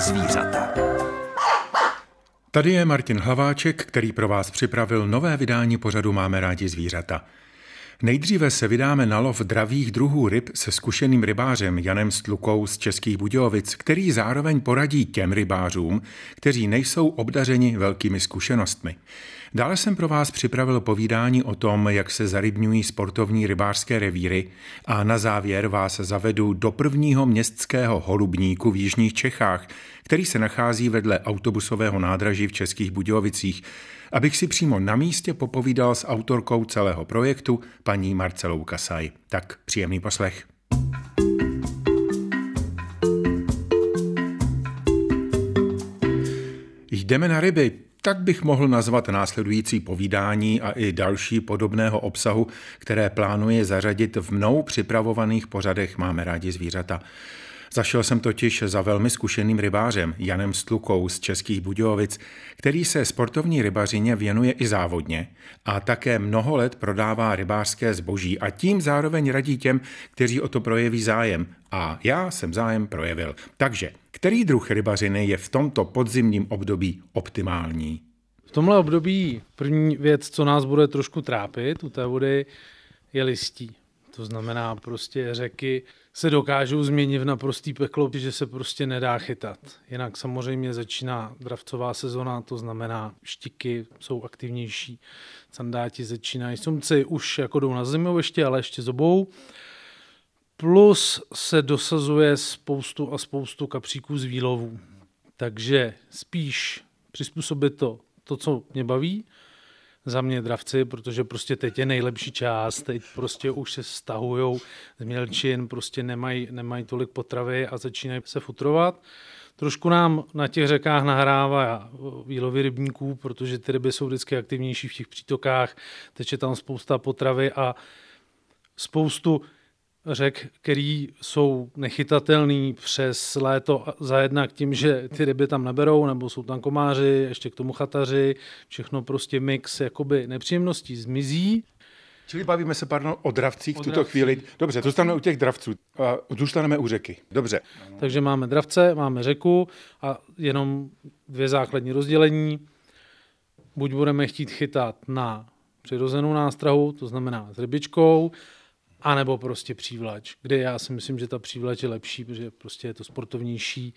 zvířata. Tady je Martin Hlaváček, který pro vás připravil nové vydání pořadu Máme rádi zvířata. Nejdříve se vydáme na lov dravých druhů ryb se zkušeným rybářem Janem Stlukou z Českých Budějovic, který zároveň poradí těm rybářům, kteří nejsou obdařeni velkými zkušenostmi. Dále jsem pro vás připravil povídání o tom, jak se zarybňují sportovní rybářské revíry a na závěr vás zavedu do prvního městského holubníku v Jižních Čechách, který se nachází vedle autobusového nádraží v Českých Budějovicích, abych si přímo na místě popovídal s autorkou celého projektu, paní Marcelou Kasaj. Tak příjemný poslech. Jdeme na ryby, tak bych mohl nazvat následující povídání a i další podobného obsahu, které plánuje zařadit v mnou připravovaných pořadech Máme rádi zvířata. Zašel jsem totiž za velmi zkušeným rybářem Janem Stlukou z Českých Budějovic, který se sportovní rybařině věnuje i závodně a také mnoho let prodává rybářské zboží a tím zároveň radí těm, kteří o to projeví zájem. A já jsem zájem projevil. Takže, který druh rybařiny je v tomto podzimním období optimální? V tomhle období první věc, co nás bude trošku trápit u té vody, je listí. To znamená prostě řeky se dokážou změnit v naprostý peklo, že se prostě nedá chytat. Jinak samozřejmě začíná dravcová sezona, to znamená štiky jsou aktivnější, sandáti začínají, sumci už jako jdou na zimoviště, ale ještě zobou. Plus se dosazuje spoustu a spoustu kapříků z výlovů. Takže spíš přizpůsobit to, to, co mě baví, za mě dravci, protože prostě teď je nejlepší čas, teď prostě už se stahujou z mělčin, prostě nemají, nemají tolik potravy a začínají se futrovat. Trošku nám na těch řekách nahrává výlovy rybníků, protože ty ryby jsou vždycky aktivnější v těch přítokách, teče tam spousta potravy a spoustu řek, který jsou nechytatelný přes léto za jednak tím, že ty ryby tam neberou, nebo jsou tam komáři, ještě k tomu chataři, všechno prostě mix jakoby nepříjemností zmizí. Čili bavíme se, pardon, o dravcích v tuto dravcí. chvíli. Dobře, zůstaneme u těch dravců. Zůstaneme u řeky. Dobře. Takže máme dravce, máme řeku a jenom dvě základní rozdělení. Buď budeme chtít chytat na přirozenou nástrahu, to znamená s rybičkou, a nebo prostě přívlač, kde já si myslím, že ta přívlač je lepší, protože prostě je to sportovnější,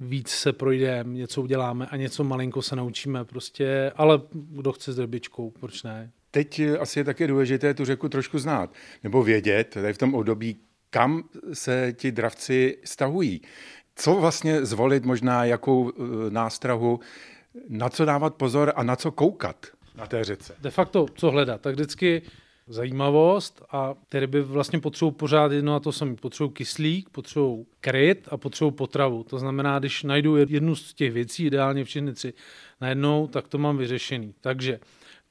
víc se projdeme, něco uděláme a něco malinko se naučíme prostě, ale kdo chce s rybičkou, proč ne? Teď asi je také důležité tu řeku trošku znát, nebo vědět, tady v tom období, kam se ti dravci stahují. Co vlastně zvolit, možná jakou e, nástrahu, na co dávat pozor a na co koukat na té řece? De facto, co hledat? Tak vždycky zajímavost a ty ryby vlastně potřebují pořád jedno a to samé. Potřebují kyslík, potřebují kryt a potřebují potravu. To znamená, když najdu jednu z těch věcí, ideálně všechny tři najednou, tak to mám vyřešený. Takže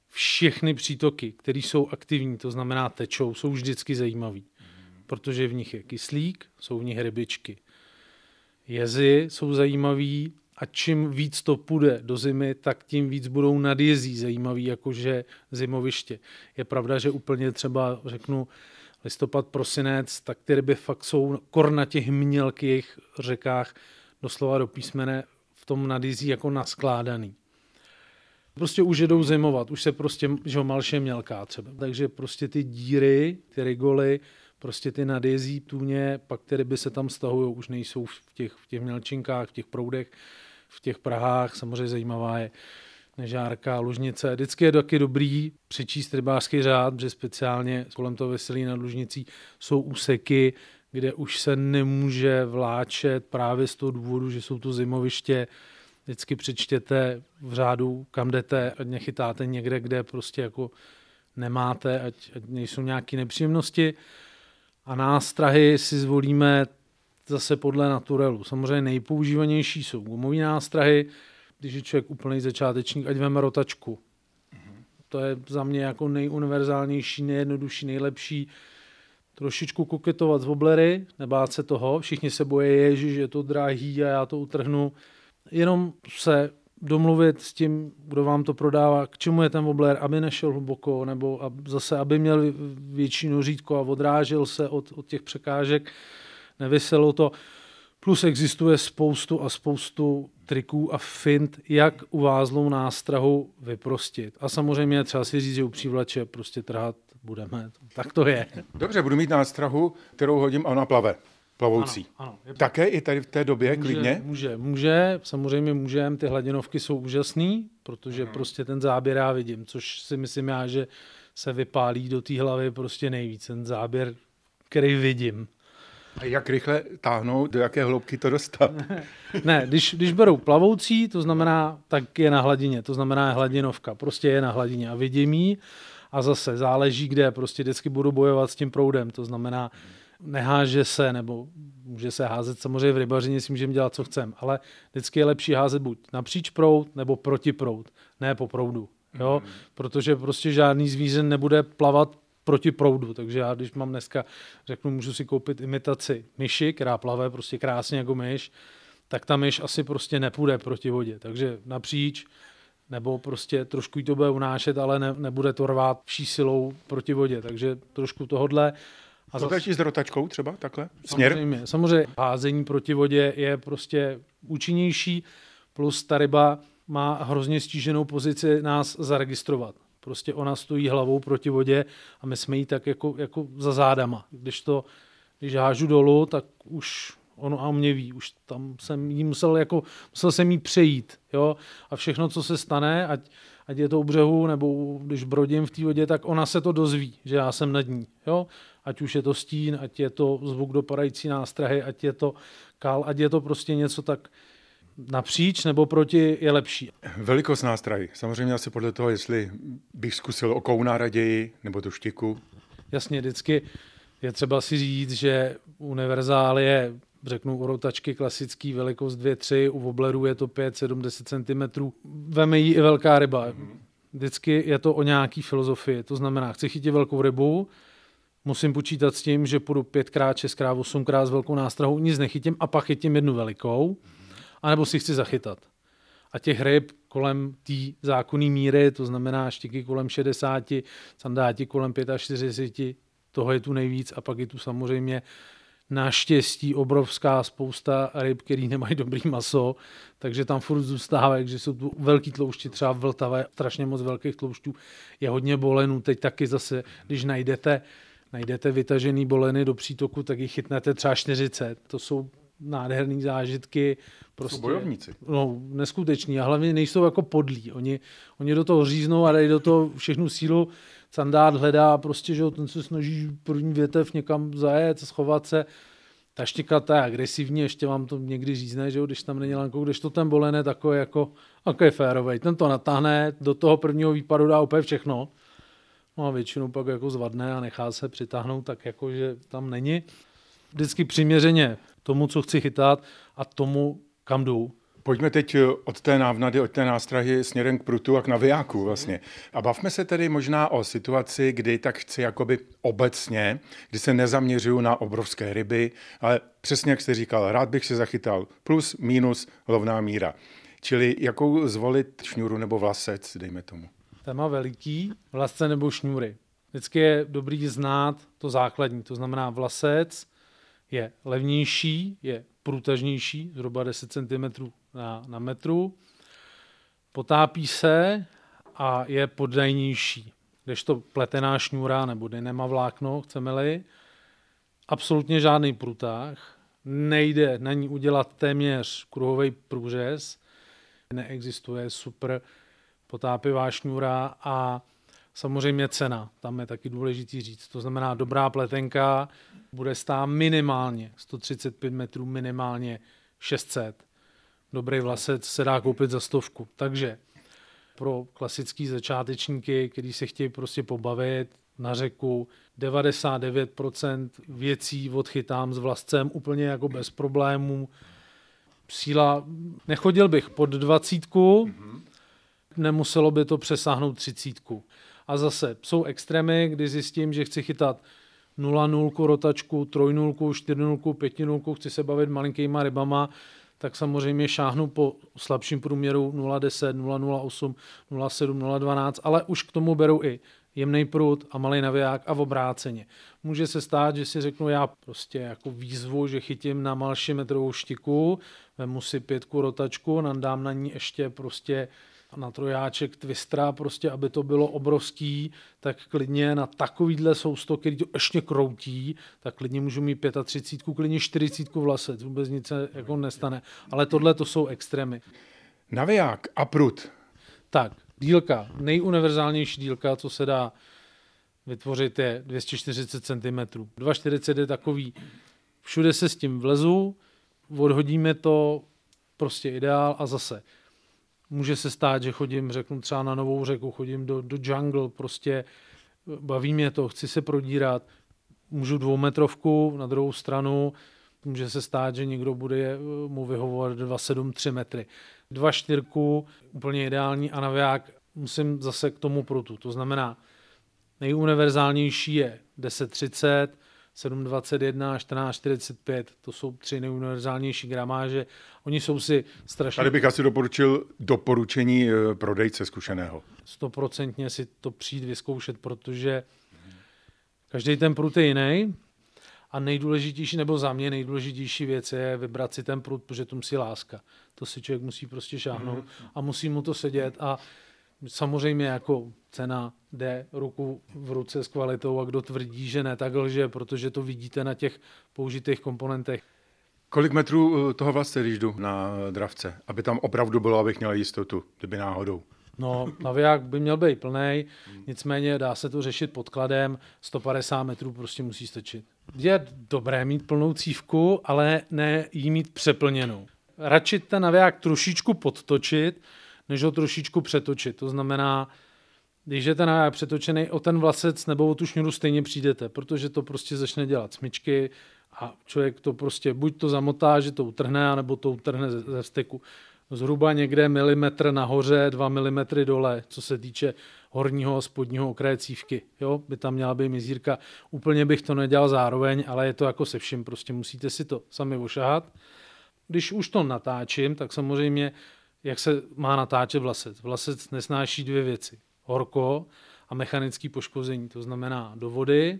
všechny přítoky, které jsou aktivní, to znamená tečou, jsou vždycky zajímavý, protože v nich je kyslík, jsou v nich rybičky. Jezy jsou zajímavý a čím víc to půjde do zimy, tak tím víc budou nadjezí zajímavý, jakože zimoviště. Je pravda, že úplně třeba řeknu listopad, prosinec, tak ty ryby fakt jsou kor na těch mělkých řekách doslova do písmene v tom nadjezí jako naskládaný. Prostě už jedou zimovat, už se prostě, že ho malše mělká třeba. Takže prostě ty díry, ty rigoly, prostě ty nadjezí tůně, pak ty ryby se tam stahují, už nejsou v těch, v těch mělčinkách, v těch proudech, v těch Prahách. Samozřejmě zajímavá je Nežárka, Lužnice. Vždycky je taky dobrý přečíst rybářský řád, že speciálně kolem toho veselí nad Lužnicí jsou úseky, kde už se nemůže vláčet právě z toho důvodu, že jsou to zimoviště. Vždycky přečtěte v řádu, kam jdete, ať nechytáte někde, kde prostě jako nemáte, ať, ať nejsou nějaké nepříjemnosti. A nástrahy si zvolíme zase podle naturelu. Samozřejmě nejpoužívanější jsou gumové nástrahy, když je člověk úplný začátečník, ať veme rotačku. To je za mě jako nejuniverzálnější, nejjednodušší, nejlepší. Trošičku koketovat z woblery, nebát se toho. Všichni se bojí, ježi, že je to drahý a já to utrhnu. Jenom se domluvit s tím, kdo vám to prodává, k čemu je ten wobler, aby nešel hluboko, nebo zase, aby měl větší nořítko a odrážel se od, od těch překážek nevyselo to. Plus existuje spoustu a spoustu triků a fint, jak uvázlou nástrahu vyprostit. A samozřejmě třeba si říct, že u přívlače prostě trhat budeme. Tak to je. Dobře, budu mít nástrahu, kterou hodím a ona plave. Plavoucí. Ano, ano. Také i tady v té době, může, klidně? Může, může, samozřejmě můžeme, ty hladinovky jsou úžasný, protože hmm. prostě ten záběr já vidím, což si myslím já, že se vypálí do té hlavy prostě nejvíc, ten záběr, který vidím. A jak rychle táhnout, do jaké hloubky to dostat? ne, když, když berou plavoucí, to znamená, tak je na hladině, to znamená hladinovka, prostě je na hladině a vidím jí a zase záleží kde, prostě vždycky budu bojovat s tím proudem, to znamená, neháže se, nebo může se házet samozřejmě v rybařině, si můžeme dělat, co chceme, ale vždycky je lepší házet buď napříč proud, nebo proti proud, ne po proudu. Jo? Mm. Protože prostě žádný zvíře nebude plavat proti proudu, takže já když mám dneska, řeknu, můžu si koupit imitaci myši, která plave prostě krásně jako myš, tak ta myš asi prostě nepůjde proti vodě, takže napříč, nebo prostě trošku jí to bude unášet, ale ne, nebude to rvát vší silou proti vodě, takže trošku tohodle. A to zas... s rotačkou třeba takhle? Směr? Samozřejmě, samozřejmě házení proti vodě je prostě účinnější, plus ta ryba má hrozně stíženou pozici nás zaregistrovat. Prostě ona stojí hlavou proti vodě a my jsme jí tak jako, jako za zádama. Když to, když hážu dolů, tak už ono a mě ví, už tam jsem jí musel, jako, musel jsem jí přejít, jo, a všechno, co se stane, ať, ať je to u břehu, nebo když brodím v té vodě, tak ona se to dozví, že já jsem nad ní, jo, ať už je to stín, ať je to zvuk dopadající nástrahy, ať je to kal, ať je to prostě něco tak, napříč nebo proti je lepší. Velikost nástrahy. Samozřejmě asi podle toho, jestli bych zkusil okouna raději nebo tu štiku. Jasně, vždycky je třeba si říct, že univerzál je, řeknu, u rotačky klasický velikost 2-3, u woblerů je to 5-7-10 cm. Veme jí i velká ryba. Vždycky je to o nějaký filozofii. To znamená, chci chytit velkou rybu, musím počítat s tím, že půjdu 5x, 6x, 8x s velkou nástrahou, nic nechytím a pak chytím jednu velikou anebo si chci zachytat. A těch ryb kolem té zákonné míry, to znamená štiky kolem 60, sandáti kolem 45, toho je tu nejvíc a pak je tu samozřejmě naštěstí obrovská spousta ryb, který nemají dobrý maso, takže tam furt zůstávají, že jsou tu velký tloušti, třeba vltavé, strašně moc velkých tloušťů, je hodně bolenů, teď taky zase, když najdete, najdete vytažený boleny do přítoku, tak jich chytnete třeba 40, to jsou nádherné zážitky. Prostě, jsou bojovníci. No, neskuteční a hlavně nejsou jako podlí. Oni, oni do toho říznou a dají do toho všechnu sílu. Sandát hledá prostě, že ten se snaží první větev někam zajet, schovat se. Ta štika ta je agresivní, ještě vám to někdy řízne, že jo, když tam není lankou, když to ten bolen je takový jako, jako je férovej. Ten to natáhne, do toho prvního výpadu dá úplně všechno. No a většinou pak jako zvadne a nechá se přitáhnout tak jako, že tam není. Vždycky přiměřeně tomu, co chci chytat a tomu, kam jdu. Pojďme teď eh, od té návnady, od té nástrahy směrem k prutu a k navijáku vlastně. A bavme se tedy možná o situaci, kdy tak chci jakoby obecně, kdy se nezaměřuju na obrovské ryby, ale přesně jak jste říkal, rád bych se zachytal plus, minus, lovná míra. Čili jakou zvolit šňůru nebo vlasec, dejme tomu. Téma veliký, vlasce nebo šňůry. Vždycky je dobrý znát to základní, to znamená vlasec, je levnější, je průtažnější, zhruba 10 cm na, na metru, potápí se a je poddajnější. to pletená šňůra nebo dynema vlákno, chceme-li, absolutně žádný průtah, nejde na ní udělat téměř kruhový průřez, neexistuje super potápivá šňůra a samozřejmě cena, tam je taky důležitý říct. To znamená dobrá pletenka, bude stát minimálně 135 metrů, minimálně 600. Dobrý vlasec se dá koupit za stovku. Takže pro klasický začátečníky, kteří se chtějí prostě pobavit na řeku, 99% věcí odchytám s vlascem úplně jako bez problémů. Síla, nechodil bych pod dvacítku, nemuselo by to přesáhnout třicítku. A zase jsou extrémy, kdy zjistím, že chci chytat 0-0 rotačku, 3-0, 4-0, 5-0, chci se bavit malinkýma rybama, tak samozřejmě šáhnu po slabším průměru 0,10, 0,08, 0,7, 0,12, ale už k tomu beru i jemný prut a malý naviják a v obráceně. Může se stát, že si řeknu já prostě jako výzvu, že chytím na malší metrovou štiku, vemu si pětku rotačku, nadám na ní ještě prostě na trojáček twistra, prostě aby to bylo obrovský, tak klidně na takovýhle sousto, který to ještě kroutí, tak klidně můžu mít 35, klidně 40 v lase, vůbec nic se jako nestane. Ale tohle to jsou extrémy. Naviják a prut. Tak, dílka, nejuniverzálnější dílka, co se dá vytvořit je 240 cm. 240 je takový, všude se s tím vlezu, odhodíme to, prostě ideál a zase může se stát, že chodím, řeknu třeba na novou řeku, chodím do, do jungle, prostě baví mě to, chci se prodírat, můžu dvoumetrovku na druhou stranu, může se stát, že někdo bude mu vyhovovat 2,73 metry. Dva čtyřku, úplně ideální a naviják musím zase k tomu prutu. To znamená, nejuniverzálnější je 10,30, 7,21, 14,45, to jsou tři nejuniverzálnější gramáže. Oni jsou si strašně... Tady bych asi doporučil doporučení eh, prodejce zkušeného. Stoprocentně si to přijít vyzkoušet, protože každý ten prut je jiný a nejdůležitější, nebo za mě nejdůležitější věc je vybrat si ten prut, protože to musí láska. To si člověk musí prostě šáhnout a musí mu to sedět a samozřejmě jako cena jde ruku v ruce s kvalitou a kdo tvrdí, že ne, tak lže, protože to vidíte na těch použitých komponentech. Kolik metrů eh, toho vlastně, když jdu na dravce, aby tam opravdu bylo, abych měl jistotu, kdyby náhodou? No, naviják by měl být plný, nicméně dá se to řešit podkladem, 150 metrů prostě musí stačit. Je dobré mít plnou cívku, ale ne jí mít přeplněnou. Radši ten naviják trošičku podtočit, než ho trošičku přetočit. To znamená, když je ten naviják přetočený o ten vlasec nebo o tu šňůru stejně přijdete, protože to prostě začne dělat smyčky a člověk to prostě buď to zamotá, že to utrhne, anebo to utrhne ze, ze vsteku. Zhruba někde milimetr nahoře, dva milimetry dole, co se týče horního a spodního okraje cívky. Jo? By tam měla být mizírka. Úplně bych to nedělal zároveň, ale je to jako se vším. Prostě musíte si to sami ošahat. Když už to natáčím, tak samozřejmě jak se má natáčet vlasec. Vlasec nesnáší dvě věci. Horko a mechanické poškození. To znamená do vody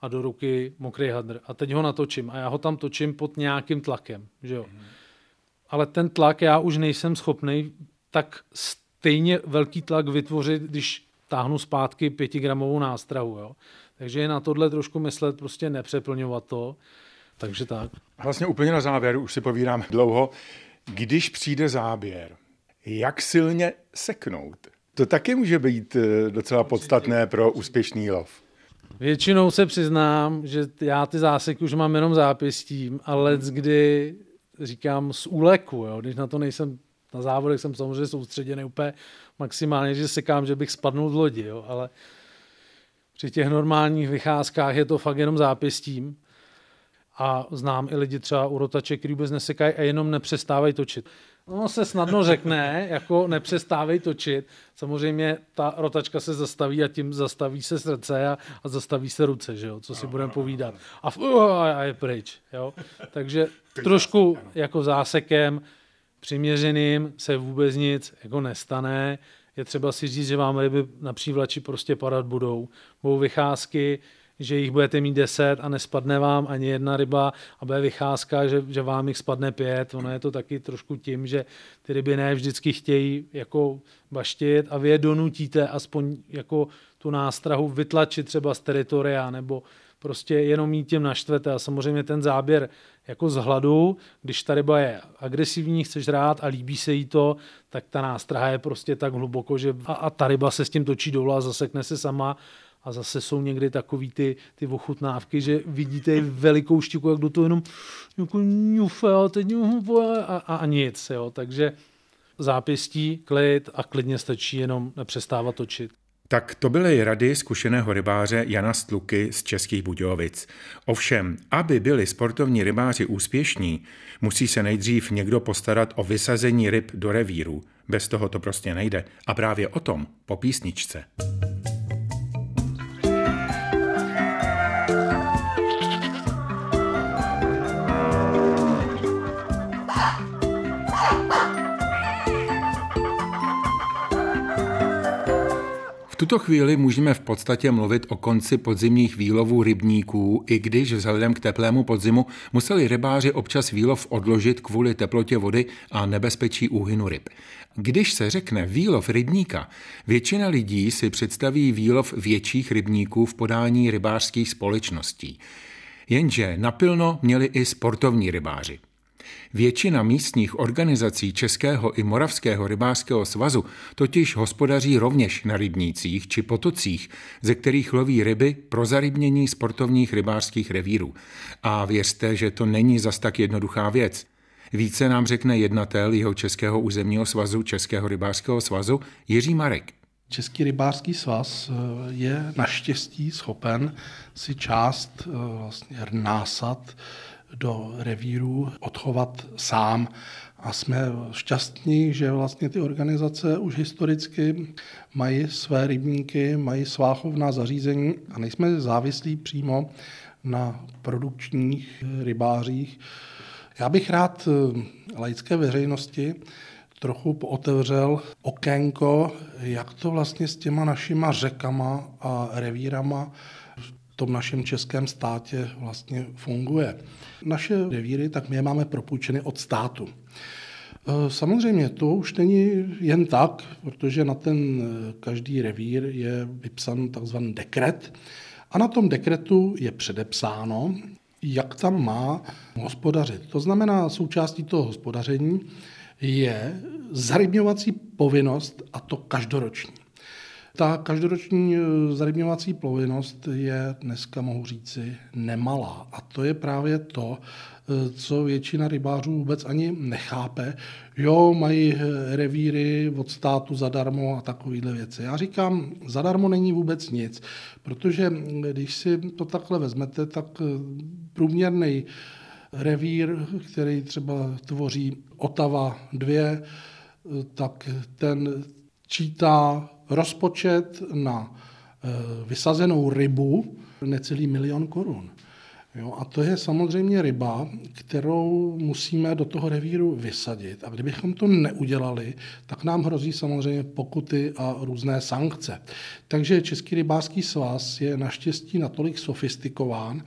a do ruky mokrý hadr. A teď ho natočím. A já ho tam točím pod nějakým tlakem. Že jo? Mm. Ale ten tlak já už nejsem schopný tak stejně velký tlak vytvořit, když táhnu zpátky pětigramovou nástrahu. Jo? Takže je na tohle trošku myslet, prostě nepřeplňovat to. Takže tak. Vlastně úplně na závěr, už si povídám dlouho. Když přijde záběr, jak silně seknout? To taky může být eh, docela podstatné pro úspěšný lov. Většinou se přiznám, že já ty záseky už mám jenom zápěstím, ale kdy říkám z úleku, jo? když na to nejsem na závodech jsem samozřejmě soustředěný úplně maximálně, že sekám, že bych spadnul z lodi, jo? ale při těch normálních vycházkách je to fakt jenom zápěstím a znám i lidi třeba u rotače, který vůbec nesekají a jenom nepřestávají točit. No se snadno řekne, jako nepřestávej točit. Samozřejmě ta rotačka se zastaví a tím zastaví se srdce a, a zastaví se ruce, že jo, co si budeme povídat. A, f, uh, a je pryč, jo. Takže trošku jako zásekem přiměřeným se vůbec nic jako nestane. Je třeba si říct, že vám ryby na přívlači prostě padat budou. Budou vycházky, že jich budete mít deset a nespadne vám ani jedna ryba a bude vycházka, že, že vám jich spadne pět. Ono je to taky trošku tím, že ty ryby ne vždycky chtějí jako baštit a vy je donutíte aspoň jako tu nástrahu vytlačit třeba z teritoria nebo prostě jenom mít tím naštvete a samozřejmě ten záběr jako z hladu, když ta ryba je agresivní, chceš rád a líbí se jí to, tak ta nástraha je prostě tak hluboko, že a, a ta ryba se s tím točí dolů a zasekne se sama a zase jsou někdy takový ty, ty ochutnávky, že vidíte velikou štiku, jak do toho jenom jako ňufe a, teď a, a, a nic. Jo. Takže zápěstí, klid a klidně stačí jenom nepřestávat točit. Tak to byly rady zkušeného rybáře Jana Stluky z Českých Budějovic. Ovšem, aby byli sportovní rybáři úspěšní, musí se nejdřív někdo postarat o vysazení ryb do revíru. Bez toho to prostě nejde. A právě o tom po písničce. Tuto chvíli můžeme v podstatě mluvit o konci podzimních výlovů rybníků, i když vzhledem k teplému podzimu museli rybáři občas výlov odložit kvůli teplotě vody a nebezpečí úhynu ryb. Když se řekne výlov rybníka, většina lidí si představí výlov větších rybníků v podání rybářských společností. Jenže napilno měli i sportovní rybáři. Většina místních organizací Českého i Moravského rybářského svazu totiž hospodaří rovněž na rybnících či potocích, ze kterých loví ryby pro zarybnění sportovních rybářských revírů. A věřte, že to není zas tak jednoduchá věc. Více nám řekne jednatel jeho Českého územního svazu Českého rybářského svazu Jiří Marek. Český rybářský svaz eh, je naštěstí schopen si část eh, vlastně násad do revíru odchovat sám. A jsme šťastní, že vlastně ty organizace už historicky mají své rybníky, mají sváchovná zařízení a nejsme závislí přímo na produkčních rybářích. Já bych rád eh, laické veřejnosti trochu pootevřel okénko, jak to vlastně s těma našima řekama a revírama tom našem českém státě vlastně funguje. Naše revíry, tak my je máme propůjčeny od státu. E, samozřejmě to už není jen tak, protože na ten e, každý revír je vypsan takzvaný dekret a na tom dekretu je předepsáno, jak tam má hospodařit. To znamená, součástí toho hospodaření je zarybňovací povinnost a to každoroční. Ta každoroční eh, zarybňovací povinnost je dneska, mohu říci, nemalá. A to je právě to, eh, co většina rybářů vůbec ani nechápe. Jo, mají eh, revíry od státu zadarmo a takovéhle věci. Já říkám, zadarmo není vůbec nic, protože když si to takhle vezmete, tak průměrný revír, který třeba tvoří Otava 2, tak ten čítá rozpočet na eh, vysazenou rybu necelý milion korun. Jo, a to je samozřejmě ryba, kterou musíme do toho revíru vysadit. A kdybychom to neudělali, tak nám hrozí samozřejmě pokuty a různé sankce. Takže Český rybářský svaz je naštěstí natolik sofistikován,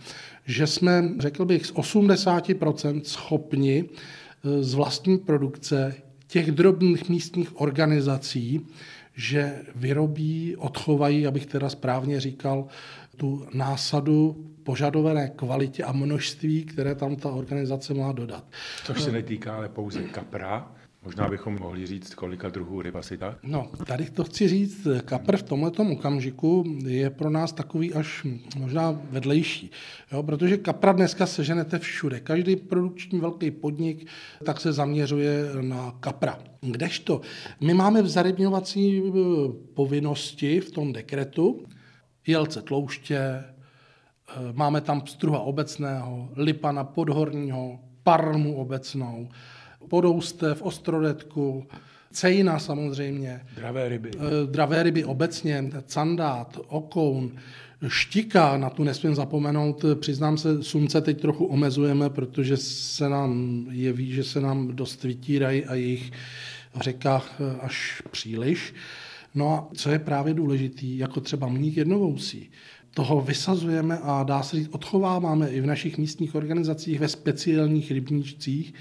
že jsme, řekl bych, z 80% schopni eh, z vlastní produkce těch drobných místních organizací že vyrobí, odchovají, abych teda správně říkal, tu násadu požadované kvalitě a množství, které tam ta organizace má dodat. Což se netýká ale pouze kapra, Možná bychom mohli říct, kolika druhů ryb asi tak? No, tady to chci říct, kapr v tomto okamžiku je pro nás takový až možná vedlejší, jo, protože kapra dneska seženete všude. Každý produkční velký podnik tak se zaměřuje na kapra. Kdežto my máme v zarybňovací eh, povinnosti v tom dekretu jelce tlouště, eh, máme tam pstruha obecného, lipana podhorního, parmu obecnou, podoustev, ostrodetku, cejna samozřejmě. Dravé ryby. Eh, dravé ryby obecně, candát, okoun, štika, na tu nesmím zapomenout, přiznám se, sumce teď trochu omezujeme, protože se nám jeví, že se nám dost vytírají a jejich v řekách eh, až příliš. No a co je právě důležitý, jako třeba mník jednovousí, toho vysazujeme a dá se říct, odchováváme i v našich místních organizacích ve speciálních rybníčcích,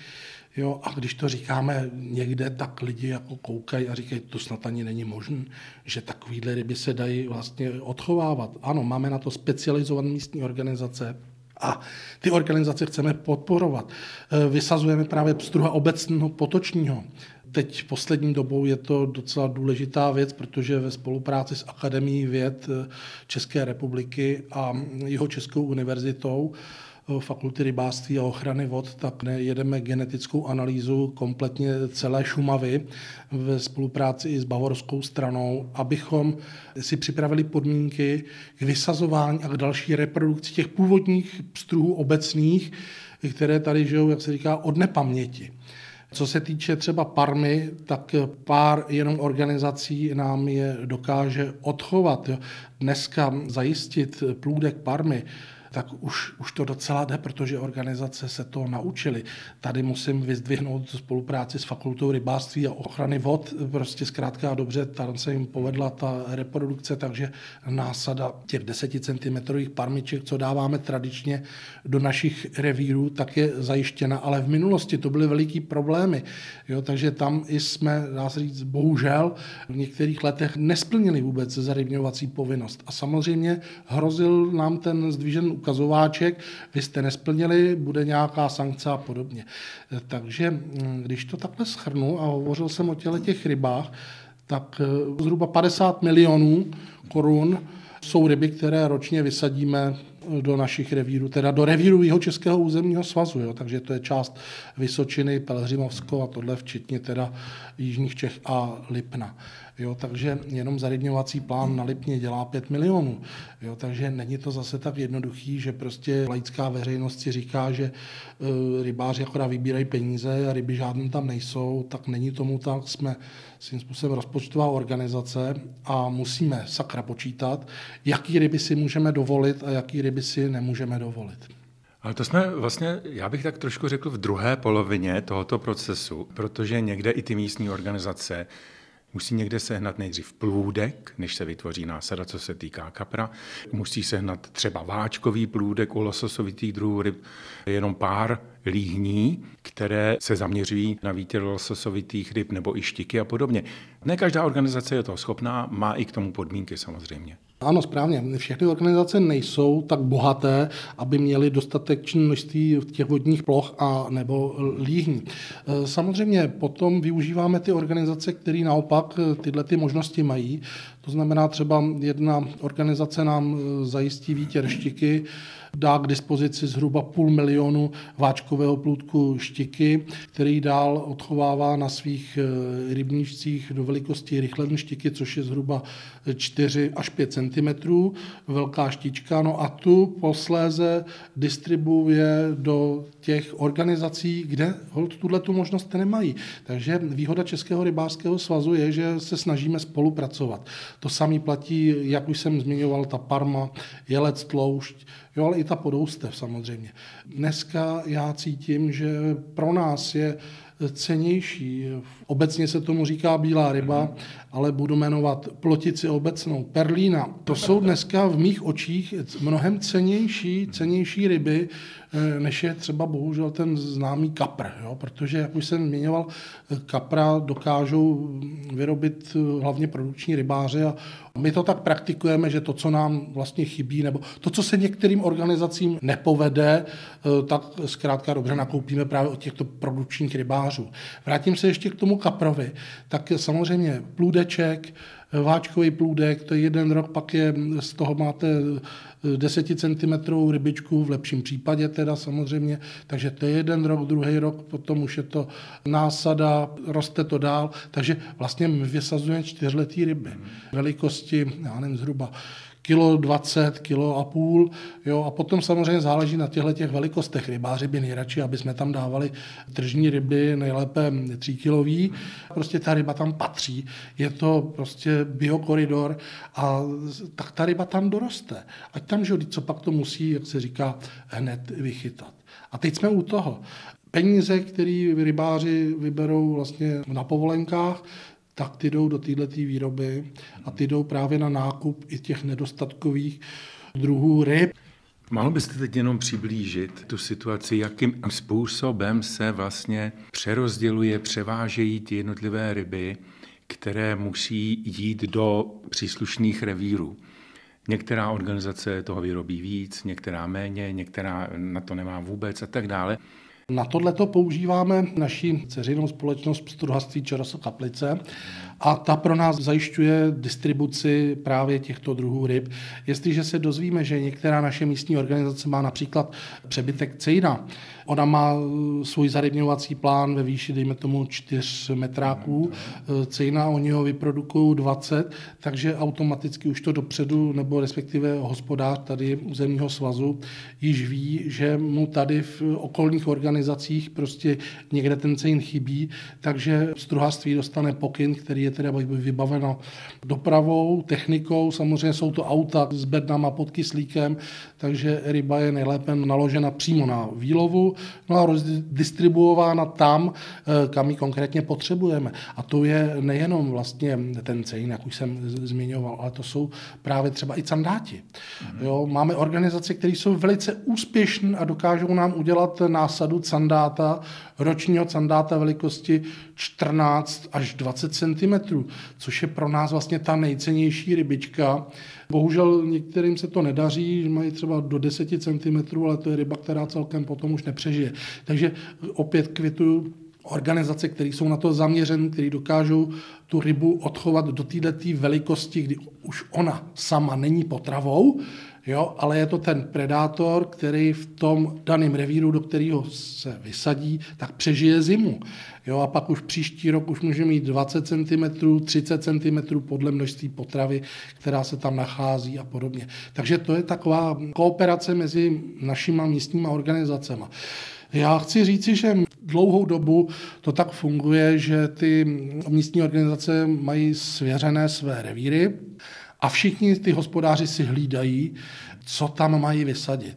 Jo, a když to říkáme někde, tak lidi jako koukají a říkají, to snad ani není možné, že takovýhle ryby se dají vlastně odchovávat. Ano, máme na to specializované místní organizace, a ty organizace chceme podporovat. E, vysazujeme právě pstruha obecného potočního. Teď poslední dobou je to docela důležitá věc, protože ve spolupráci s Akademií věd e, České republiky a jeho Českou univerzitou fakulty rybářství a ochrany vod, tak jedeme genetickou analýzu kompletně celé Šumavy ve spolupráci i s bavorskou stranou, abychom si připravili podmínky k vysazování a k další reprodukci těch původních pstruhů obecných, které tady žijou, jak se říká, od nepaměti. Co se týče třeba Parmy, tak pár jenom organizací nám je dokáže odchovat. Dneska zajistit plůdek Parmy tak už, už to docela jde, protože organizace se to naučily. Tady musím vyzdvihnout spolupráci s fakultou rybářství a ochrany vod. Prostě zkrátka dobře, tam se jim povedla ta reprodukce, takže násada těch 10 cm parmiček, co dáváme tradičně do našich revírů, tak je zajištěna. Ale v minulosti to byly veliký problémy. Jo, takže tam i jsme, dá se říct, bohužel v některých letech nesplnili vůbec zarybňovací povinnost. A samozřejmě hrozil nám ten zdvížen ukazováček, vy jste nesplnili, bude nějaká sankce a podobně. Takže mm, když to takhle schrnu a hovořil jsem o těle těch rybách, tak eh, zhruba 50 milionů korun jsou ryby, které ročně vysadíme do našich revírů, teda do revíru jeho Českého územního svazu, jo, takže to je část Vysočiny, Pelhřimovsko a tohle včetně teda Jižních Čech a Lipna. Jo, takže jenom zarybňovací plán na Lipně dělá 5 milionů. Jo, takže není to zase tak jednoduchý, že prostě laická veřejnost si říká, že e, rybáři akorát vybírají peníze a ryby žádné tam nejsou, tak není tomu tak. Jsme svým způsobem rozpočtová organizace a musíme sakra počítat, jaký ryby si můžeme dovolit a jaký ryby si nemůžeme dovolit. Ale to jsme vlastně, já bych tak trošku řekl, v druhé polovině tohoto procesu, protože někde i ty místní organizace Musí někde sehnat nejdřív plůdek, než se vytvoří násada, co se týká kapra. Musí sehnat třeba váčkový plůdek u lososovitých druhů ryb, jenom pár líhní, které se zaměřují na výtěr lososovitých ryb nebo i štiky a podobně. Ne každá organizace je toho schopná, má i k tomu podmínky samozřejmě. Ano, správně. Všechny organizace nejsou tak bohaté, aby měly dostatečné množství těch vodních ploch a nebo líhní. E, samozřejmě potom využíváme ty organizace, které naopak e, tyhle ty možnosti mají. To znamená třeba jedna organizace nám e, zajistí výtěr štiky, dá k dispozici zhruba půl milionu váčkového plůdku štiky, který dál odchovává na svých eh, rybníčcích do velikosti rychlé štiky, což je zhruba 4 až 5 cm, velká štička. No a tu posléze distribuuje do těch organizací, kde hold tuhle tu možnost nemají. Takže výhoda Českého rybářského svazu je, že se snažíme spolupracovat. To samý platí, jak už jsem zmiňoval, ta parma, jelec, tloušť, jo, ale i ta podoustev samozřejmě. Dneska já cítím, že pro nás je cenější. Obecně se tomu říká bílá ryba, ale budu jmenovat plotici obecnou, perlína. To jsou dneska v mých očích mnohem cenější, cenější ryby, než je třeba bohužel ten známý kapr. Jo? Protože, jak už jsem zmiňoval, kapra dokážou vyrobit eh, hlavně produkční rybáři a my to tak praktikujeme, že to, co nám vlastně chybí, nebo to, co se některým organizacím nepovede, eh, tak zkrátka dobře nakoupíme právě od těchto produkčních rybářů. Vrátím se ještě k tomu kaprovi. Tak samozřejmě plůdeček, váčkový plůdek, to je jeden rok, pak je, z toho máte 10 cm rybičku, v lepším případě teda samozřejmě, takže to je jeden rok, druhý rok, potom už je to násada, roste to dál, takže vlastně my vysazujeme čtyřletý ryby. Velikosti, já nevím, zhruba kilo 20, kilo a půl. Jo, a potom samozřejmě záleží na těchto těch velikostech. Rybáři by nejradši, aby jsme tam dávali tržní ryby, nejlépe 3 kilový. Prostě ta ryba tam patří. Je to prostě biokoridor a tak ta ryba tam doroste. Ať tam, že co pak to musí, jak se říká, hned vychytat. A teď jsme u toho. Peníze, které rybáři vyberou vlastně na povolenkách, tak ty jdou do této výroby a ty jdou právě na nákup i těch nedostatkových druhů ryb. Mohl byste teď jenom přiblížit tu situaci, jakým způsobem se vlastně přerozděluje, převážejí ty jednotlivé ryby, které musí jít do příslušných revírů. Některá organizace toho vyrobí víc, některá méně, některá na to nemá vůbec a tak dále. Na tohleto používáme naší ceřinou společnost Pstruhaství Čeroso Kaplice a ta pro nás zajišťuje distribuci právě těchto druhů ryb. Jestliže se dozvíme, že některá naše místní organizace má například přebytek cejna, ona má svůj zarybňovací plán ve výši, dejme tomu, 4 metráků cejna, oni ho vyprodukují 20, takže automaticky už to dopředu, nebo respektive hospodář tady územního svazu již ví, že mu tady v okolních organizacích prostě někde ten cejn chybí, takže struhářství dostane pokyn, který je teda vybaveno dopravou, technikou, samozřejmě jsou to auta s bednama pod kyslíkem, takže ryba je nejlépe naložena přímo na výlovu, no a distribuována tam, eh, kam ji konkrétně potřebujeme. A to je nejenom vlastně ten cejn, jak už jsem zmiňoval, ale to jsou právě třeba i candáti. Jo, máme organizace, které jsou velice úspěšné a dokážou nám udělat násadu candáta, ročního candáta velikosti 14 až 20 cm, což je pro nás vlastně ta nejcennější rybička. Bohužel některým se to nedaří, mají třeba do 10 cm, ale to je ryba, která celkem potom už nepřežije. Takže opět kvituju organizace, které jsou na to zaměřené, které dokážou tu rybu odchovat do této velikosti, kdy už ona sama není potravou, jo, ale je to ten predátor, který v tom daném revíru, do kterého se vysadí, tak přežije zimu. Jo, a pak už příští rok už může mít 20 cm, 30 cm podle množství potravy, která se tam nachází a podobně. Takže to je taková kooperace mezi našimi místníma organizacemi. Já chci říci, že dlouhou dobu to tak funguje, že ty místní organizace mají svěřené své revíry a všichni ty hospodáři si hlídají, co tam mají vysadit.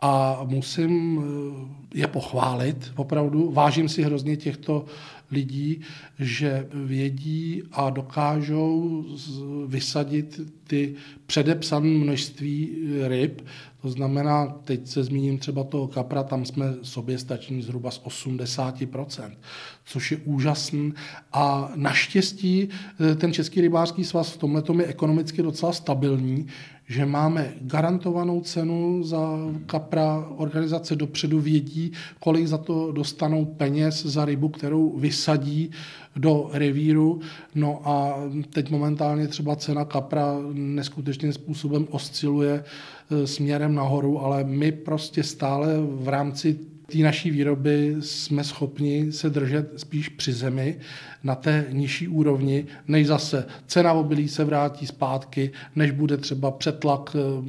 A musím eh, je pochválit, opravdu. Vážím si hrozně těchto lidí, že vědí a dokážou vysadit ty předepsané množství ryb. To znamená, teď se zmíním třeba toho kapra, tam jsme sobě stační zhruba z 80%, což je úžasný. A naštěstí eh, ten Český rybářský svaz v tomhle je ekonomicky docela stabilní, že máme garantovanou cenu za kapra, organizace dopředu vědí, kolik za to dostanou peněz za rybu, kterou vysadí do revíru. No a teď momentálně třeba cena kapra neskutečným způsobem osciluje směrem nahoru, ale my prostě stále v rámci té naší výroby jsme schopni se držet spíš při zemi na té nižší úrovni, než zase cena obilí se vrátí zpátky, než bude třeba přetlak eh,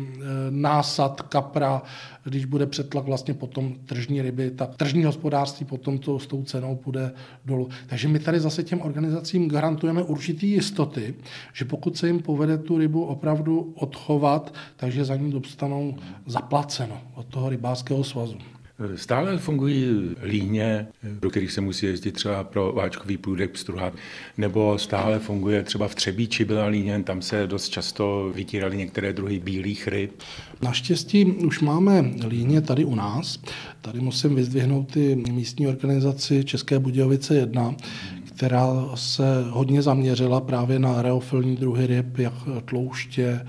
násad kapra, když bude přetlak vlastně potom tržní ryby, tak tržní hospodářství potom to s tou cenou půjde dolů. Takže my tady zase těm organizacím garantujeme určitý jistoty, že pokud se jim povede tu rybu opravdu odchovat, takže za ní dostanou zaplaceno od toho rybářského svazu. Stále fungují líně, do kterých se musí jezdit třeba pro váčkový průdek pstruhat, nebo stále funguje třeba v Třebíči byla líně, tam se dost často vytíraly některé druhy bílých ryb. Naštěstí už máme líně tady u nás. Tady musím vyzdvihnout ty místní organizaci České Budějovice 1, která se hodně zaměřila právě na reofilní druhy ryb, jak tlouště,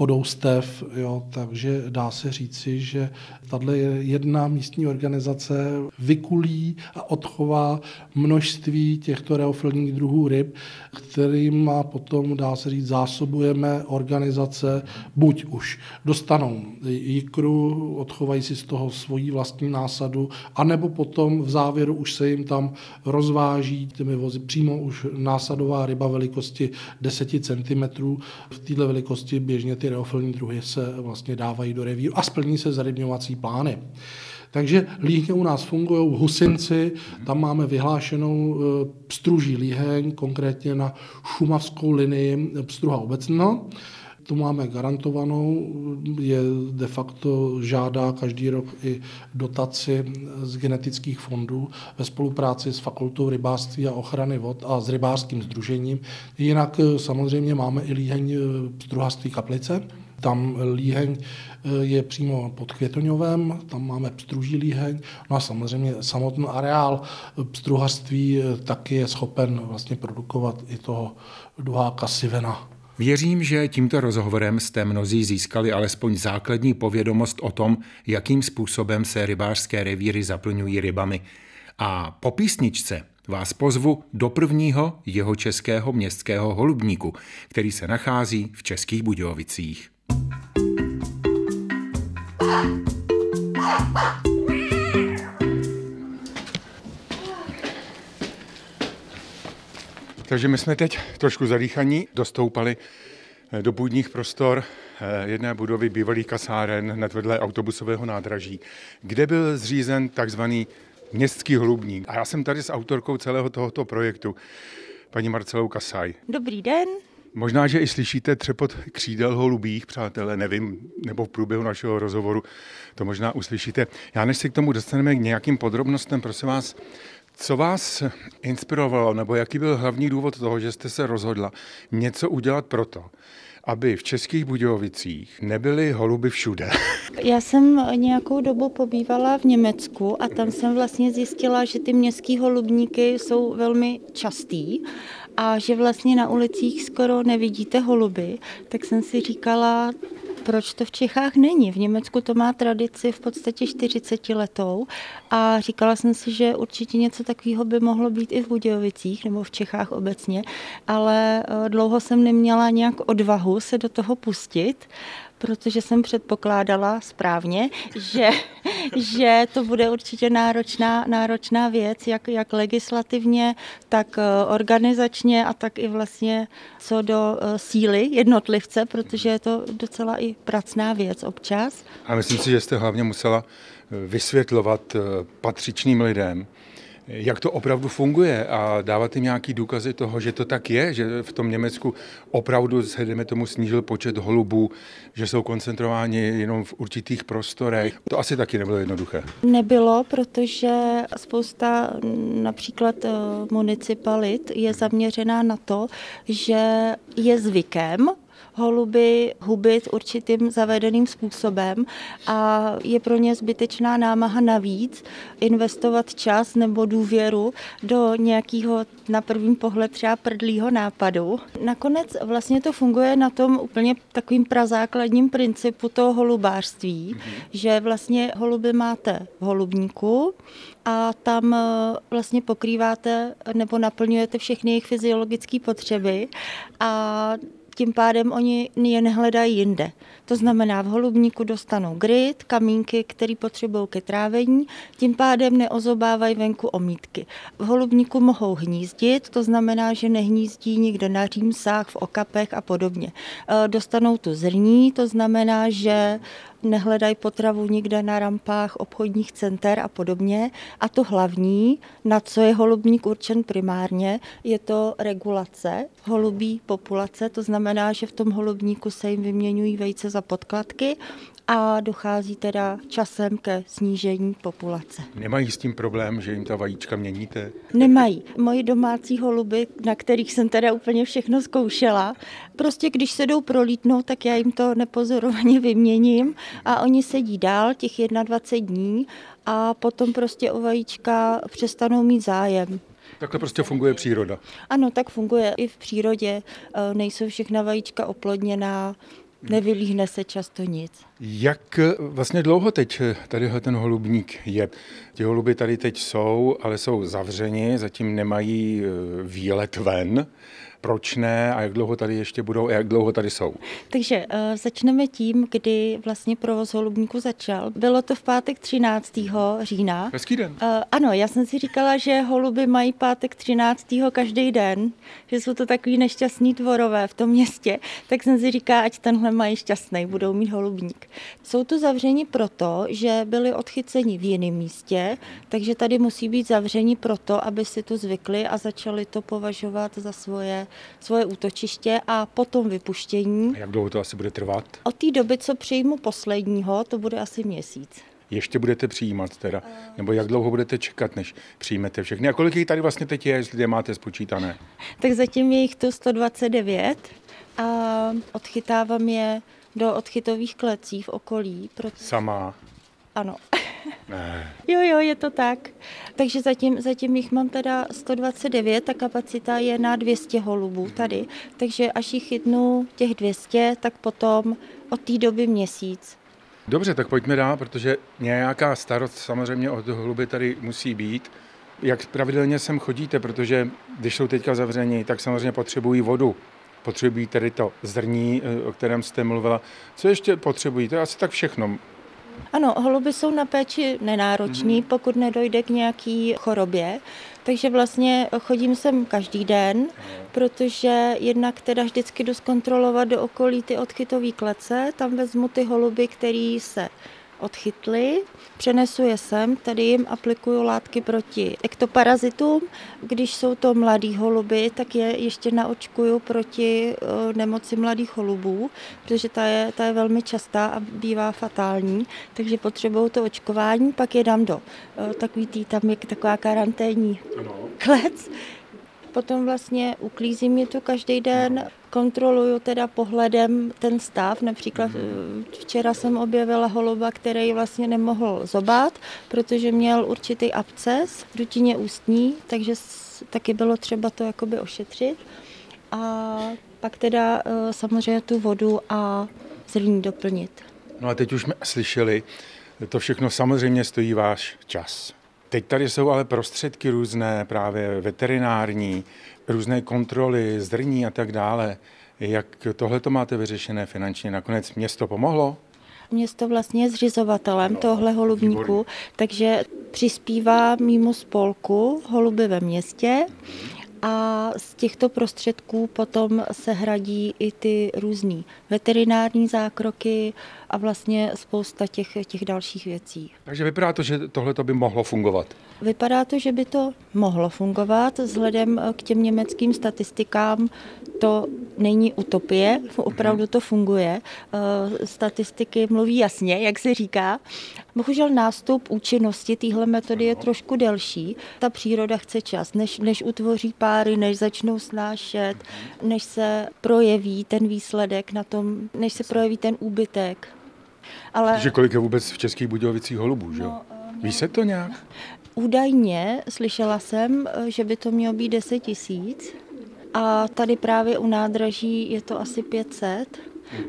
podoustev, jo, takže dá se říci, že tahle jedna místní organizace vykulí a odchová množství těchto reofilních druhů ryb, kterým potom, dá se říct, zásobujeme organizace, buď už dostanou jikru, odchovají si z toho svoji vlastní násadu, anebo potom v závěru už se jim tam rozváží těmi vozy přímo už násadová ryba velikosti 10 cm. V této velikosti běžně ty reofilní druhy se vlastně dávají do revíru a splní se zarybňovací plány. Takže líhně u nás fungují v Husinci, tam máme vyhlášenou eh, pstruží líheň, konkrétně na šumavskou linii pstruha obecná. Tu máme garantovanou, je de facto žádá každý rok i dotaci z genetických fondů ve spolupráci s Fakultou rybářství a ochrany vod a s rybářským združením. Jinak eh, samozřejmě máme i líheň pstruhářství kaplice, tam líheň eh, je přímo pod Květoňovem, tam máme pstruží líheň, no a samozřejmě samotný areál pstruhařství eh, taky je schopen vlastně produkovat i toho duháka sivena. Věřím, že tímto rozhovorem jste mnozí získali alespoň základní povědomost o tom, jakým způsobem se rybářské revíry zaplňují rybami. A po písničce vás pozvu do prvního jeho českého městského holubníku, který se nachází v Českých Budějovicích. Takže my jsme teď trošku zadýchaní, dostoupali eh, do půdních prostor eh, jedné budovy bývalých kasáren hned vedle autobusového nádraží, kde byl zřízen takzvaný městský holubník. A já jsem tady s autorkou celého tohoto projektu, paní Marcelou Kasaj. Dobrý den. Možná, že i slyšíte třepot křídel holubích, přátelé, nevím, nebo v průběhu našeho rozhovoru to možná uslyšíte. Já než se k tomu dostaneme k nějakým podrobnostem, prosím vás, co vás inspirovalo, nebo jaký byl hlavní důvod toho, že jste se rozhodla něco udělat proto, aby v Českých Budějovicích nebyly holuby všude. Já jsem nějakou dobu pobývala v Německu a tam jsem vlastně zjistila, že ty městský holubníky jsou velmi častý a že vlastně na ulicích skoro nevidíte holuby, tak jsem si říkala, proč to v Čechách není. V Německu to má tradici v podstatě 40 letou a říkala jsem si, že určitě něco takového by mohlo být i v Budějovicích nebo v Čechách obecně, ale eh, dlouho jsem neměla nějak odvahu se do toho pustit protože jsem předpokládala správně, že, že to bude určitě náročná, náročná věc, jak, jak legislativně, tak eh, organizačně a tak i vlastně co do eh, síly jednotlivce, protože je to docela i pracná věc občas. A myslím si, že jste hlavně musela eh, vysvětlovat patřičným lidem, jak to opravdu funguje a dávat jim nějaký důkazy toho, že to tak je, že v tom Německu opravdu se, tomu, snížil počet holubů, že jsou koncentrováni jenom v určitých prostorech. To asi taky nebylo jednoduché. Nebylo, protože spousta například eh, municipalit je zaměřená na to, že je zvykem holuby hubit určitým zavedeným způsobem a je pro ně zbytečná námaha navíc investovat čas nebo důvěru do nějakého na první pohled třeba prdlýho nápadu. Nakonec vlastně to funguje na tom úplně takovým prazákladním principu toho holubářství, mm-hmm. že vlastně holuby máte v holubníku, a tam eh, vlastně pokrýváte nebo naplňujete všechny jejich fyziologické potřeby a tím pádem oni je nehledají jinde. To znamená, v holubníku dostanou grid, kamínky, které potřebují ke trávení, tím pádem neozobávají venku omítky. V holubníku mohou hnízdit, to znamená, že nehnízdí nikde na římsách, v okapech a podobně. E, dostanou tu zrní, to znamená, že nehledají potravu nikde na rampách obchodních center a podobně. A to hlavní, na co je holubník určen primárně, je to regulace holubí populace. To znamená, že v tom holubníku se jim vyměňují vejce za podkladky a dochází teda časem ke snížení populace. Nemají s tím problém, že jim ta vajíčka měníte? Nemají. Moji domácí holuby, na kterých jsem teda úplně všechno zkoušela, prostě když se jdou prolítnout, tak já jim to nepozorovaně vyměním a oni sedí dál těch 21 dní a potom prostě o vajíčka přestanou mít zájem. Takhle prostě funguje příroda. Ano, tak funguje i v přírodě. E, nejsou všechna vajíčka oplodněná, Nevylíhne se často nic. Jak eh, vlastně dlouho teď eh, tady ten holubník je? Ti holuby tady teď jsou, ale jsou zavřeni, zatím nemají eh, výlet ven proč ne a jak dlouho tady ještě budou a jak dlouho tady jsou. Takže uh, začneme tím, kdy vlastně provoz holubníku začal. Bylo to v pátek 13. října. Hezký den. Uh, ano, já jsem si říkala, že holuby mají pátek 13. každý den, že jsou to takový nešťastní tvorové v tom městě, tak jsem si říkala, ať tenhle mají šťastný, budou mít holubník. Jsou tu zavřeni proto, že byli odchyceni v jiném místě, takže tady musí být zavřeni proto, aby si to zvykli a začali to považovat za svoje svoje útočiště a potom vypuštění. A jak dlouho to asi bude trvat? Od té doby, co přijmu posledního, to bude asi měsíc. Ještě budete přijímat teda? Nebo jak dlouho budete čekat, než přijmete všechny? A kolik jich tady vlastně teď je, jestli je máte spočítané? Tak zatím je jich tu 129 a odchytávám je do odchytových klecí v okolí. Proto... Sama? Ano. Ne. Jo, jo, je to tak. Takže zatím, zatím jich mám teda 129, ta kapacita je na 200 holubů tady. Takže až jich chytnu těch 200, tak potom od té doby měsíc. Dobře, tak pojďme dál, protože nějaká starost samozřejmě od holuby tady musí být. Jak pravidelně sem chodíte, protože když jsou teďka zavření, tak samozřejmě potřebují vodu. Potřebují tedy to zrní, eh, o kterém jste mluvila. Co ještě potřebují? To je asi tak všechno. Ano, holuby jsou na péči nenároční, mm-hmm. pokud nedojde k nějaký chorobě. Takže vlastně chodím sem každý den, protože jednak teda vždycky jdu zkontrolovat do okolí ty odchytové klece, tam vezmu ty holuby, které se odchytly, přenesu je sem, tady jim aplikuju látky proti ektoparazitům. Když jsou to mladý holuby, tak je ještě naočkuju proti eh, nemoci mladých holubů, protože ta je, ta je velmi častá a bývá fatální, takže potřebují to očkování, pak je dám do eh, takový tý, tam je taková karanténní klec, Potom vlastně uklízím je to každý den, kontroluju teda pohledem ten stav. Například eh, včera jsem objevila holuba, který vlastně nemohl zobat, protože měl určitý abces v dutině ústní, takže taky bylo třeba to jakoby ošetřit. A pak teda eh, samozřejmě tu vodu a zrní doplnit. No a teď už jsme slyšeli, to všechno samozřejmě stojí váš čas. Teď tady jsou ale prostředky různé, právě veterinární, různé kontroly, zdrní a tak dále. Jak tohle to máte vyřešené finančně? Nakonec město pomohlo? Město vlastně je zřizovatelem no, tohle holubníku, výborný. takže přispívá mimo spolku Holuby ve městě a z těchto prostředků potom se hradí i ty různé veterinární zákroky a vlastně spousta těch, těch dalších věcí. Takže vypadá to, že tohle by mohlo fungovat? Vypadá to, že by to mohlo fungovat. Vzhledem k těm německým statistikám to není utopie, opravdu to funguje. Eh, statistiky mluví jasně, jak se říká. Bohužel nástup účinnosti téhle metody je trošku delší. Ta příroda chce čas, než, než utvoří páry, než začnou snášet, než se projeví ten výsledek na tom, než se projeví ten úbytek. Ale... Že kolik je vůbec v Českých Budějovicích holubů, že no, no, Ví se to nějak? Údajně slyšela jsem, že by to mělo být 10 tisíc a tady právě u nádraží je to asi 500.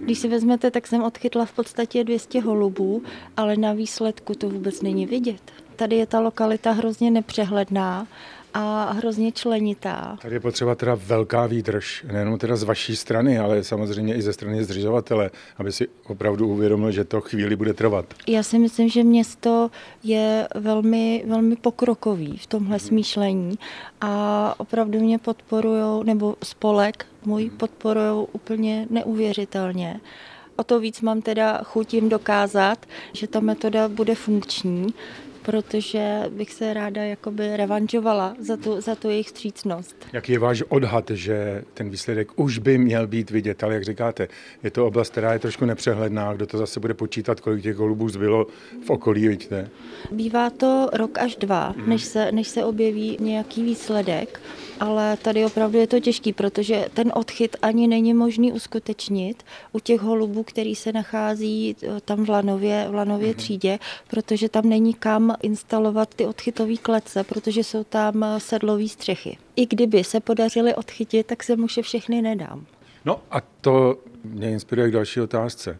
Když si vezmete, tak jsem odchytla v podstatě 200 holubů, ale na výsledku to vůbec není vidět. Tady je ta lokalita hrozně nepřehledná a hrozně členitá. Tady je potřeba teda velká výdrž, nejenom teda z vaší strany, ale samozřejmě i ze strany zřizovatele, aby si opravdu uvědomil, že to chvíli bude trvat. Já si myslím, že město je velmi, velmi pokrokový v tomhle hmm. smýšlení a opravdu mě podporují, nebo spolek můj hmm. podporují úplně neuvěřitelně. O to víc mám teda chuť jim dokázat, že ta metoda bude funkční, protože bych se ráda jakoby revanžovala za tu, za tu jejich střícnost. Jaký je váš odhad, že ten výsledek už by měl být vidět, ale jak říkáte, je to oblast, která je trošku nepřehledná, kdo to zase bude počítat, kolik těch golubů zbylo v okolí, vidíte? Bývá to rok až dva, hmm. než, se, než se objeví nějaký výsledek ale tady opravdu je to těžký, protože ten odchyt ani není možný uskutečnit u těch holubů, který se nachází eh, tam v Lanově, v Lanově mm-hmm. třídě, protože tam není kam instalovat ty odchytové klece, protože jsou tam eh, sedlové střechy. I kdyby se podařily odchytit, tak se už je všechny nedám. No a to mě inspiruje k další otázce.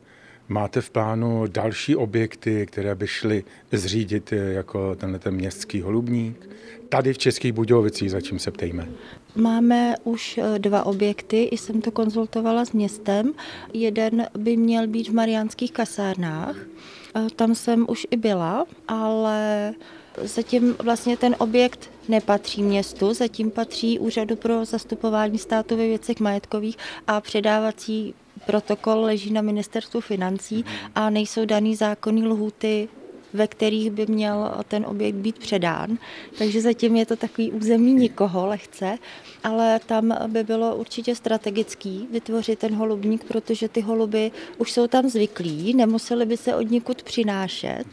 Máte v plánu další objekty, které by šly zřídit jako tenhle ten městský holubník? Tady v Českých Budějovicích, zatím se ptejme. Máme už eh, dva objekty, i jsem to konzultovala s městem. Jeden by měl být v Mariánských kasárnách, eh, tam jsem už i byla, ale Zatím vlastně ten objekt nepatří městu, zatím patří Úřadu pro zastupování státu ve věcech majetkových a předávací protokol leží na ministerstvu financí a nejsou daný zákonní lhuty ve kterých by měl ten objekt být předán. Takže zatím je to takový území nikoho lehce, ale tam by bylo určitě strategický vytvořit ten holubník, protože ty holuby už jsou tam zvyklí, nemuseli by se od nikud přinášet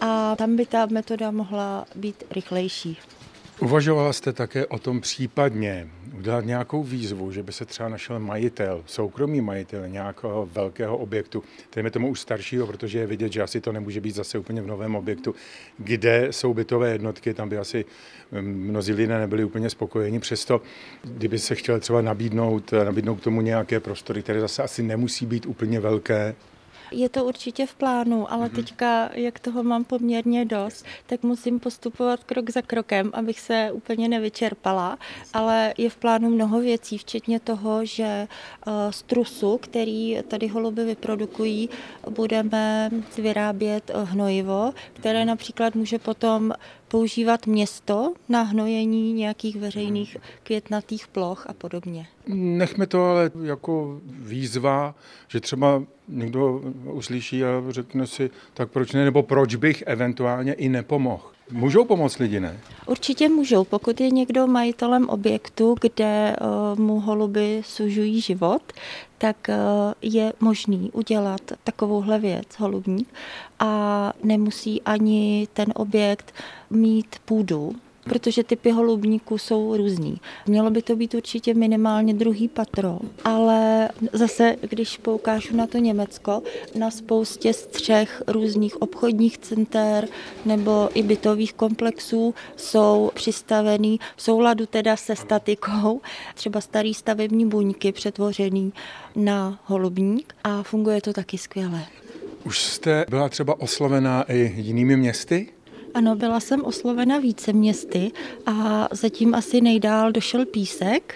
a tam by ta metoda mohla být rychlejší. Uvažovala jste také o tom případně udělat nějakou výzvu, že by se třeba našel majitel, soukromý majitel nějakého velkého objektu, dejme tomu už staršího, protože je vidět, že asi to nemůže být zase úplně v novém objektu, kde jsou bytové jednotky, tam by asi mm, mnozí lidé nebyli úplně spokojeni. Přesto, kdyby se chtěl třeba nabídnout, nabídnout k tomu nějaké prostory, které zase asi nemusí být úplně velké, je to určitě v plánu, ale mm-hmm. teďka, jak toho mám poměrně dost, tak musím postupovat krok za krokem, abych se úplně nevyčerpala, ale je v plánu mnoho věcí, včetně toho, že eh, z trusu, který tady holuby vyprodukují, budeme vyrábět eh, hnojivo, které například může potom používat město na hnojení nějakých veřejných květnatých ploch a podobně. Nechme to ale jako výzva, že třeba někdo uslyší a řekne si, tak proč ne, nebo proč bych eventuálně i nepomohl. Můžou pomoct lidi, ne? Určitě můžou, pokud je někdo majitelem objektu, kde uh, mu holuby sužují život, tak uh, je možný udělat takovouhle věc, holubník, a nemusí ani ten objekt mít půdu, protože typy holubníků jsou různý. Mělo by to být určitě minimálně druhý patro, ale zase, když poukážu na to Německo, na spoustě střech různých obchodních center nebo i bytových komplexů jsou přistavený v souladu teda se statikou, třeba starý stavební buňky přetvořený na holubník a funguje to taky skvěle. Už jste byla třeba oslovená i jinými městy? Ano, byla jsem oslovena více městy a zatím asi nejdál došel Písek,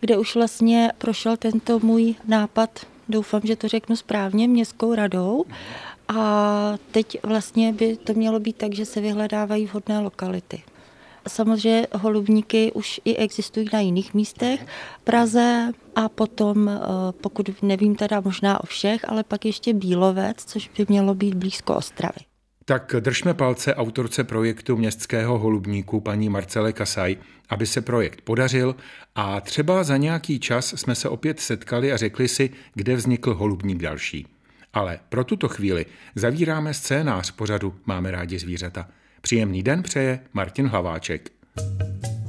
kde už vlastně prošel tento můj nápad, doufám, že to řeknu správně, městskou radou. A teď vlastně by to mělo být tak, že se vyhledávají vhodné lokality. Samozřejmě holubníky už i existují na jiných místech, Praze a potom, eh, pokud nevím teda možná o všech, ale pak ještě Bílovec, což by mělo být blízko Ostravy. Tak držme palce autorce projektu Městského holubníku paní Marcele Kasaj, aby se projekt podařil a třeba za nějaký čas jsme se opět setkali a řekli si, kde vznikl holubník další. Ale pro tuto chvíli zavíráme scénář pořadu Máme rádi zvířata. Příjemný den přeje Martin Hlaváček. thank you